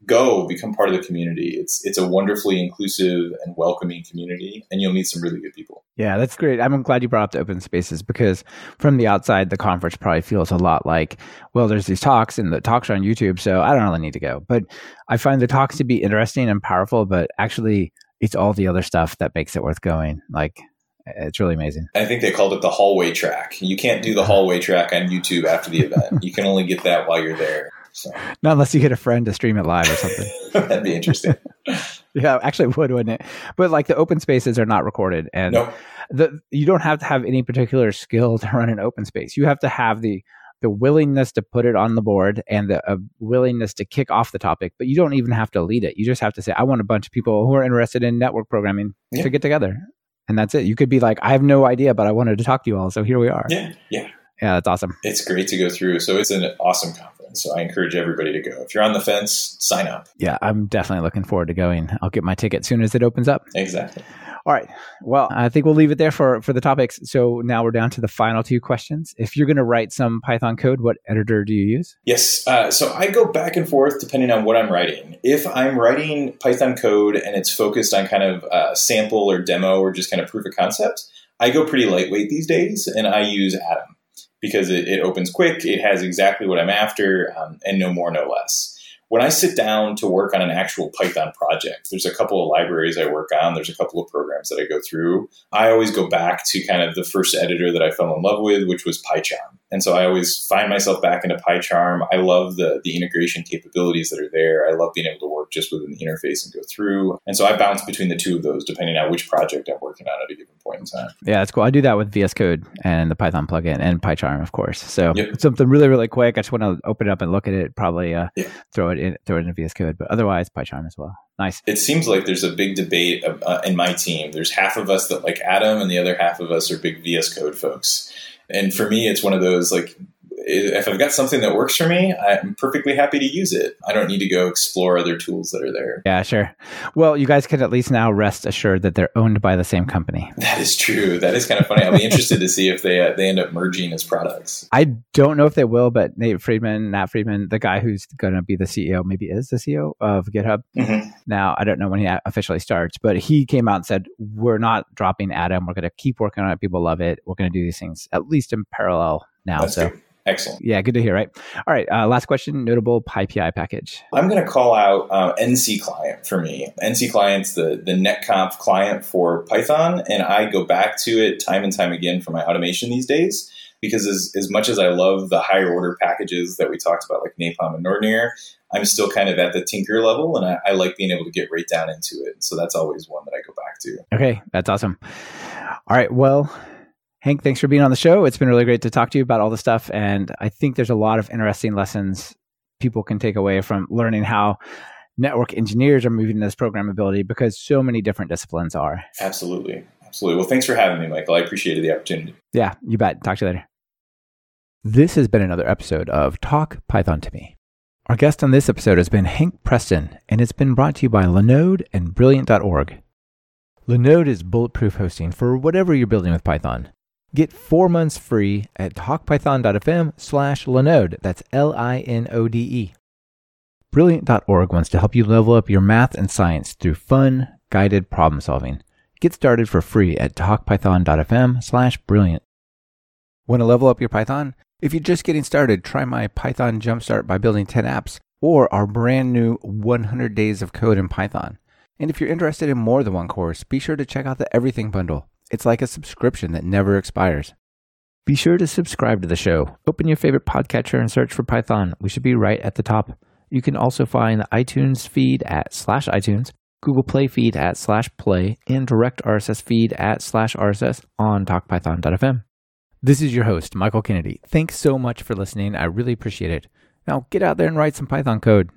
go become part of the community. It's it's a wonderfully inclusive and welcoming community, and you'll meet some really good people. Yeah, that's great. I'm glad you brought up the open spaces because from the outside, the conference probably feels a lot like, well, there's these talks, and the talks are on YouTube, so I don't really need to go. But I find the talks to be interesting and powerful, but actually it's all the other stuff that makes it worth going. Like it's really amazing. I think they called it the hallway track. You can't do the hallway track on YouTube after the event. (laughs) you can only get that while you're there. So. Not unless you get a friend to stream it live or something. (laughs) That'd be interesting. (laughs) yeah, actually would, wouldn't it? But like the open spaces are not recorded, and nope. the you don't have to have any particular skill to run an open space. You have to have the the willingness to put it on the board and the uh, willingness to kick off the topic, but you don't even have to lead it. You just have to say, I want a bunch of people who are interested in network programming yeah. to get together. And that's it. You could be like, I have no idea, but I wanted to talk to you all. So here we are. Yeah. Yeah. Yeah. That's awesome. It's great to go through. So it's an awesome conference. So I encourage everybody to go. If you're on the fence, sign up. Yeah. I'm definitely looking forward to going. I'll get my ticket as soon as it opens up. Exactly. All right. Well, I think we'll leave it there for, for the topics. So now we're down to the final two questions. If you're going to write some Python code, what editor do you use? Yes. Uh, so I go back and forth depending on what I'm writing. If I'm writing Python code and it's focused on kind of uh, sample or demo or just kind of proof of concept, I go pretty lightweight these days and I use Atom because it, it opens quick, it has exactly what I'm after, um, and no more, no less when I sit down to work on an actual Python project, there's a couple of libraries I work on, there's a couple of programs that I go through. I always go back to kind of the first editor that I fell in love with, which was PyCharm. And so I always find myself back into PyCharm. I love the, the integration capabilities that are there. I love being able to work just within the interface and go through. And so I bounce between the two of those depending on which project I'm working on at a given point in time. Yeah, that's cool. I do that with VS Code and the Python plugin and PyCharm, of course. So yep. something really, really quick. I just want to open it up and look at it, probably uh, yeah. throw it throw it in VS Code, but otherwise PyCharm as well. Nice. It seems like there's a big debate uh, in my team. There's half of us that like Atom, and the other half of us are big VS Code folks. And for me, it's one of those like if I've got something that works for me, I'm perfectly happy to use it. I don't need to go explore other tools that are there. Yeah, sure. Well, you guys can at least now rest assured that they're owned by the same company. That is true. That is kind of funny. I'll be (laughs) interested to see if they uh, they end up merging as products. I don't know if they will, but Nate Friedman, Nat Friedman, the guy who's going to be the CEO, maybe is the CEO of GitHub. Mm-hmm. Now, I don't know when he officially starts, but he came out and said, "We're not dropping Atom. We're going to keep working on it. People love it. We're going to do these things at least in parallel now." That's so. Good. Excellent. Yeah, good to hear, right? All right, uh, last question notable PyPI package. I'm going to call out uh, ncclient for me. ncclient's the, the netconf client for Python, and I go back to it time and time again for my automation these days because as, as much as I love the higher order packages that we talked about, like Napalm and Nornir, I'm still kind of at the tinker level, and I, I like being able to get right down into it. So that's always one that I go back to. Okay, that's awesome. All right, well, Hank, thanks for being on the show. It's been really great to talk to you about all the stuff. And I think there's a lot of interesting lessons people can take away from learning how network engineers are moving this programmability because so many different disciplines are. Absolutely. Absolutely. Well, thanks for having me, Michael. I appreciated the opportunity. Yeah, you bet. Talk to you later. This has been another episode of Talk Python to Me. Our guest on this episode has been Hank Preston, and it's been brought to you by Linode and Brilliant.org. Linode is bulletproof hosting for whatever you're building with Python. Get four months free at talkpython.fm slash Linode. That's L-I-N-O-D-E. Brilliant.org wants to help you level up your math and science through fun, guided problem solving. Get started for free at talkpython.fm slash brilliant. Want to level up your Python? If you're just getting started, try my Python Jumpstart by building 10 apps or our brand new 100 days of code in Python. And if you're interested in more than one course, be sure to check out the Everything Bundle. It's like a subscription that never expires. Be sure to subscribe to the show. Open your favorite podcatcher and search for Python. We should be right at the top. You can also find the iTunes feed at slash iTunes, Google Play feed at slash play, and direct RSS feed at slash RSS on talkpython.fm. This is your host, Michael Kennedy. Thanks so much for listening. I really appreciate it. Now get out there and write some Python code.